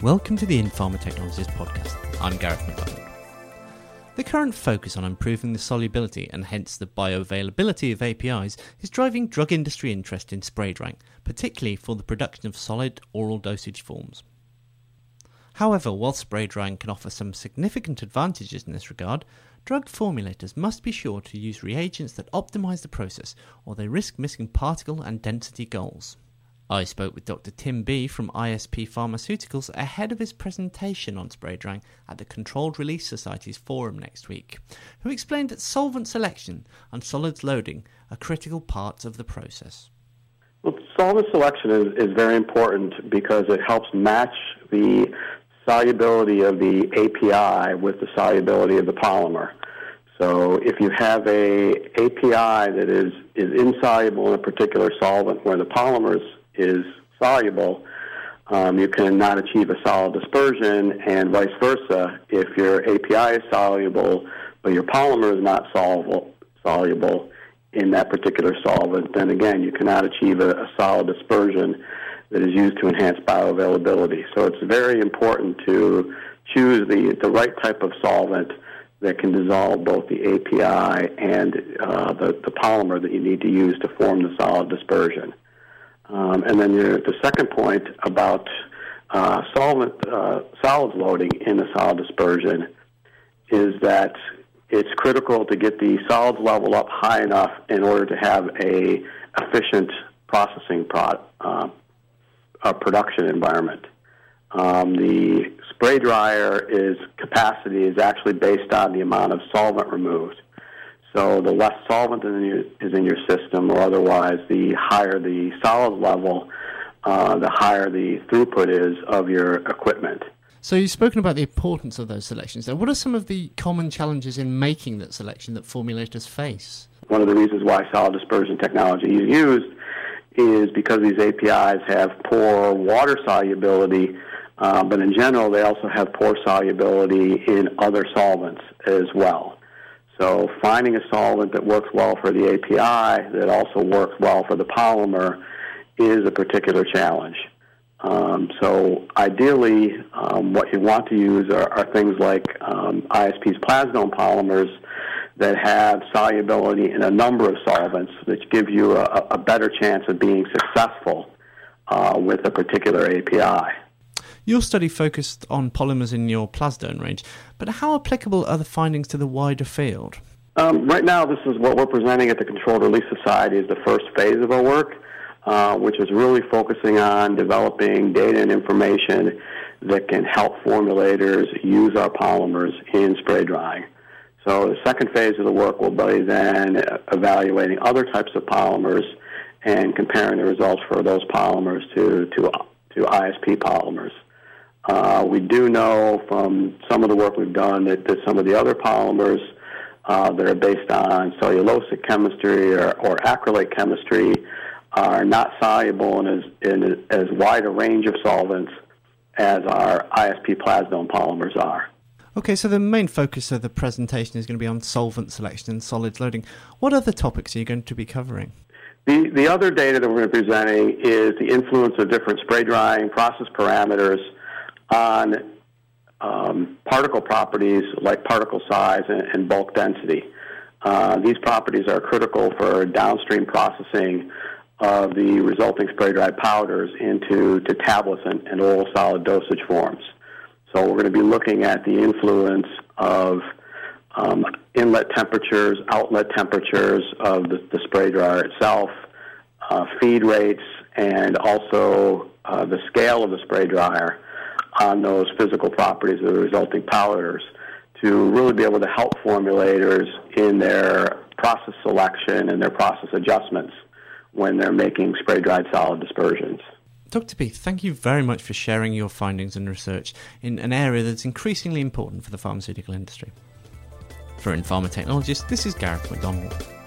Welcome to the Pharma Technologies podcast. I'm Gareth McDonald. The current focus on improving the solubility and hence the bioavailability of APIs is driving drug industry interest in spray drying, particularly for the production of solid oral dosage forms. However, while spray drying can offer some significant advantages in this regard, drug formulators must be sure to use reagents that optimize the process or they risk missing particle and density goals. I spoke with Dr. Tim Bee from ISP Pharmaceuticals ahead of his presentation on spray drying at the Controlled Release Society's forum next week, who explained that solvent selection and solids loading are critical parts of the process. Well, solvent selection is, is very important because it helps match the solubility of the API with the solubility of the polymer. So if you have a API that is, is insoluble in a particular solvent where the polymer is is soluble, um, you cannot achieve a solid dispersion, and vice versa. If your API is soluble, but your polymer is not soluble, soluble in that particular solvent, then again, you cannot achieve a, a solid dispersion that is used to enhance bioavailability. So it's very important to choose the, the right type of solvent that can dissolve both the API and uh, the, the polymer that you need to use to form the solid dispersion. Um, and then your, the second point about uh, solvent uh, solids loading in a solid dispersion is that it's critical to get the solids level up high enough in order to have a efficient processing pro- uh, production environment. Um, the spray dryer is capacity is actually based on the amount of solvent removed. So the less solvent is in your system, or otherwise, the higher the solid level, uh, the higher the throughput is of your equipment. So you've spoken about the importance of those selections. Now, what are some of the common challenges in making that selection that formulators face? One of the reasons why solid dispersion technology is used is because these APIs have poor water solubility, uh, but in general, they also have poor solubility in other solvents as well. So finding a solvent that works well for the API that also works well for the polymer is a particular challenge. Um, so ideally, um, what you want to use are, are things like um, ISP's plasdone polymers that have solubility in a number of solvents, which give you a, a better chance of being successful uh, with a particular API. Your study focused on polymers in your plasdone range, but how applicable are the findings to the wider field? Um, right now, this is what we're presenting at the Controlled Release Society is the first phase of our work, uh, which is really focusing on developing data and information that can help formulators use our polymers in spray drying. So the second phase of the work will be then evaluating other types of polymers and comparing the results for those polymers to, to, to ISP polymers. Uh, we do know from some of the work we've done that, that some of the other polymers uh, that are based on cellulosic chemistry or, or acrylate chemistry are not soluble in as, in as wide a range of solvents as our ISP plasdone polymers are. Okay, so the main focus of the presentation is going to be on solvent selection and solids loading. What other topics are you going to be covering? The, the other data that we're going to be presenting is the influence of different spray drying process parameters on um, particle properties like particle size and, and bulk density. Uh, these properties are critical for downstream processing of the resulting spray dried powders into to tablets and, and oral solid dosage forms. So we're going to be looking at the influence of um, inlet temperatures, outlet temperatures of the, the spray dryer itself, uh, feed rates, and also uh, the scale of the spray dryer on those physical properties of the resulting powders to really be able to help formulators in their process selection and their process adjustments when they're making spray dried solid dispersions. Dr. Bee, thank you very much for sharing your findings and research in an area that's increasingly important for the pharmaceutical industry. For Pharma Technologists, this is Gareth McDonald.